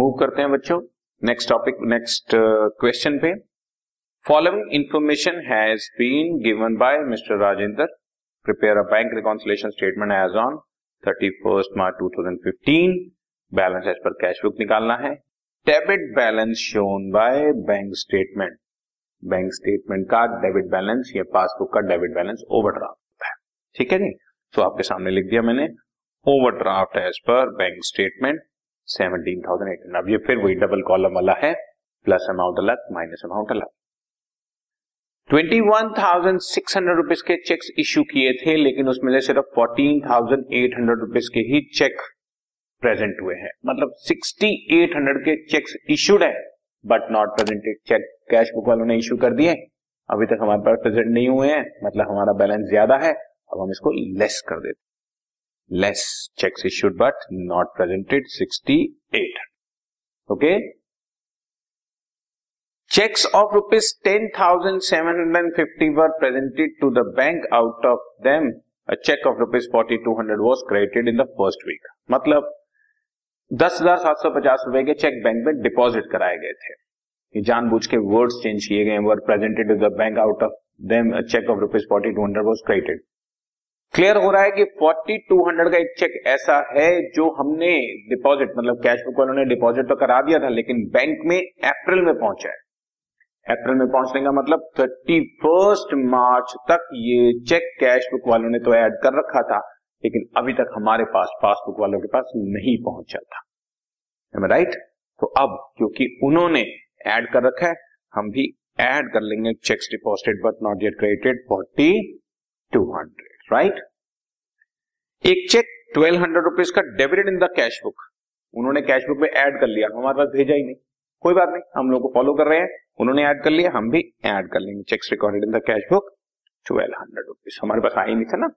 Move करते हैं बच्चों। नेक्स्ट टॉपिक नेक्स्ट क्वेश्चन पे। Following information has been given by mister Rajendra prepare a bank reconciliation statement as on thirty first March two thousand fifteen balance as per cash book निकालना है। Debit balance shown by bank statement bank statement का debit balance या passbook का debit balance overdraft होता है। ठीक है जी? तो आपके सामने लिख दिया मैंने। Overdraft as per bank statement seventeen thousand eight अब ये फिर वही डबल कॉलम वाला है प्लस अमाउंट अलग माइनस अमाउंट अलग twenty one thousand six hundred rupees के चेक्स इश्यू किए थे, लेकिन उसमें से सिर्फ़ fourteen thousand eight hundred rupees के ही चेक प्रेजेंट हुए हैं। मतलब सिक्सटी एट हंड्रेड के चेक्स इश्यूड है but not presented cheque cash book वालों ने इश्यू कर दिए। अभी तक हमारे पास प्रेजेंट नहीं हुए हैं मतलब हमारा बैलेंस ज़्यादा है, अब हम इसको लेस कर देते less cheques issued but not presented 68 okay cheques of rupees ten thousand seven hundred and fifty were presented to the bank out of them cheque of rupees forty two hundred was credited in the first week मतलब दस हज़ार सात सौ पचास रुपए के cheque bank में deposit कराए गए थे। ये जानबूझ के वर्ड्स चेंज किए गए were presented the bank out of them cheque of rupees forty two hundred was credited clear हो रहा है कि फोर्टी टू हंड्रेड का एक चेक ऐसा है जो हमने डिपॉजिट मतलब कैश बुक वालों ने डिपॉजिट तो करा दिया था, लेकिन बैंक में अप्रैल में पहुँचा है। अप्रैल में पहुँचने का मतलब थर्टी फ़र्स्ट मार्च तक ये चेक कैश बुक वालों ने तो ऐड कर रखा था, लेकिन अभी तक हमारे पास पासबुक वालों के पास नहीं पहुँचा था। राइट तो अब, क्योंकि उन्होंने ऐड कर रखा है, हम भी ऐड कर लेंगे cheques deposited but not yet credited forty two hundred right एक चेक ट्वेल्व हंड्रेड रुपीज़ का debited in the cash book उन्होंने कैश बुक में ऐड कर लिया। हमारे पास भेजा ही नहीं। कोई बात नहीं। हम लोग को फॉलो कर रहे हैं। उन्होंने ऐड कर लिया। हम भी ऐड कर लेंगे। Cheques recorded in the cash book twelve hundred rupees हमारे पास आई नहीं था ना।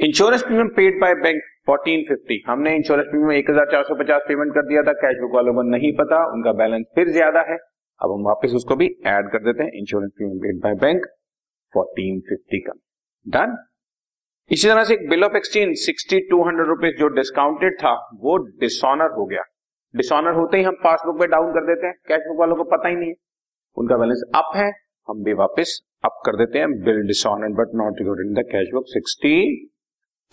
Insurance premium paid by bank fourteen fifty हमने इंश्योरेंस प्रीमियम एक हज़ार चार सौ पचास पेमेंट कर दिया था। कैश बुक वालों को नहीं पता। उनका बैलेंस फिर ज़्यादा है। अब हम वापस उसको भी ऐड कर देते हैं। Insurance premium paid by bank fourteen fifty का। डन इसी तरह से एक bill of exchange sixty two hundred rupees जो डिस्काउंटेड था, वो डिसऑनर हो गया। डिसऑनर होते ही हम पासबुक पे डाउन कर देते हैं। कैश बुक वालों को पता ही नहीं है। उनका बैलेंस अप है, हम भी वापस अप कर देते हैं। Bill dishonour but not recorded in the cash book sixty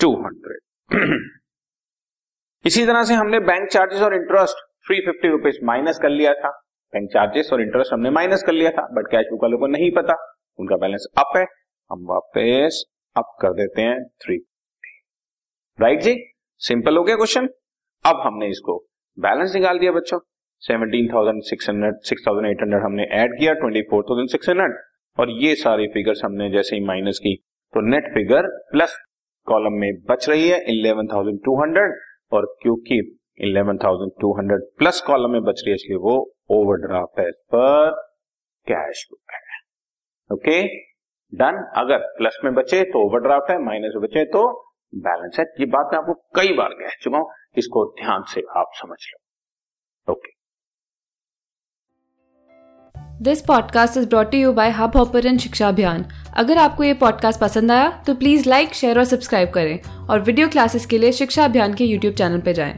two hundred. इसी तरह से हमने बैंक चार्जेस और interest three fifty rupees minus कर लिया था। बैंक चार्जेस और इंटरेस्ट हमने माइनस कर लिया था बट कैश बुक वालों को नहीं पता। उनका बैलेंस अप है, हम वापस अप कर देते हैं थ्री राइट जी? सिंपल हो गया क्वेश्चन अब हमने इसको बैलेंस निकाल दिया बच्चों. Seventeen thousand six hundred six thousand eight hundred हमने ऐड किया twenty four thousand six hundred और ये सारी फिगर्स हमने जैसे ही माइनस की तो नेट फिगर प्लस कॉलम में बच रही है इलेवन थाउज़ेंड टू हंड्रेड और क्योंकि eleven thousand two hundred plus column में बच रही है, इसलिए वो ओवरड्राफ्ट है पर कैश बुक है। Okay okay? डन अगर प्लस में बचे तो ओवरड्राफ्ट है माइनस में बचे तो बैलेंस है। ये बात मैं आपको कई बार कह चुका हूँ, इसको ध्यान से आप समझ लो। Okay this podcast is brought you by Hubhopper शिक्षा अभियान अगर आपको ये पॉडकास्ट पसंद आया तो प्लीज़ लाइक शेयर और सब्सक्राइब करें। और वीडियो क्लासेस के लिए शिक्षा अभियान के यूट्यूब चैनल पर जाएँ।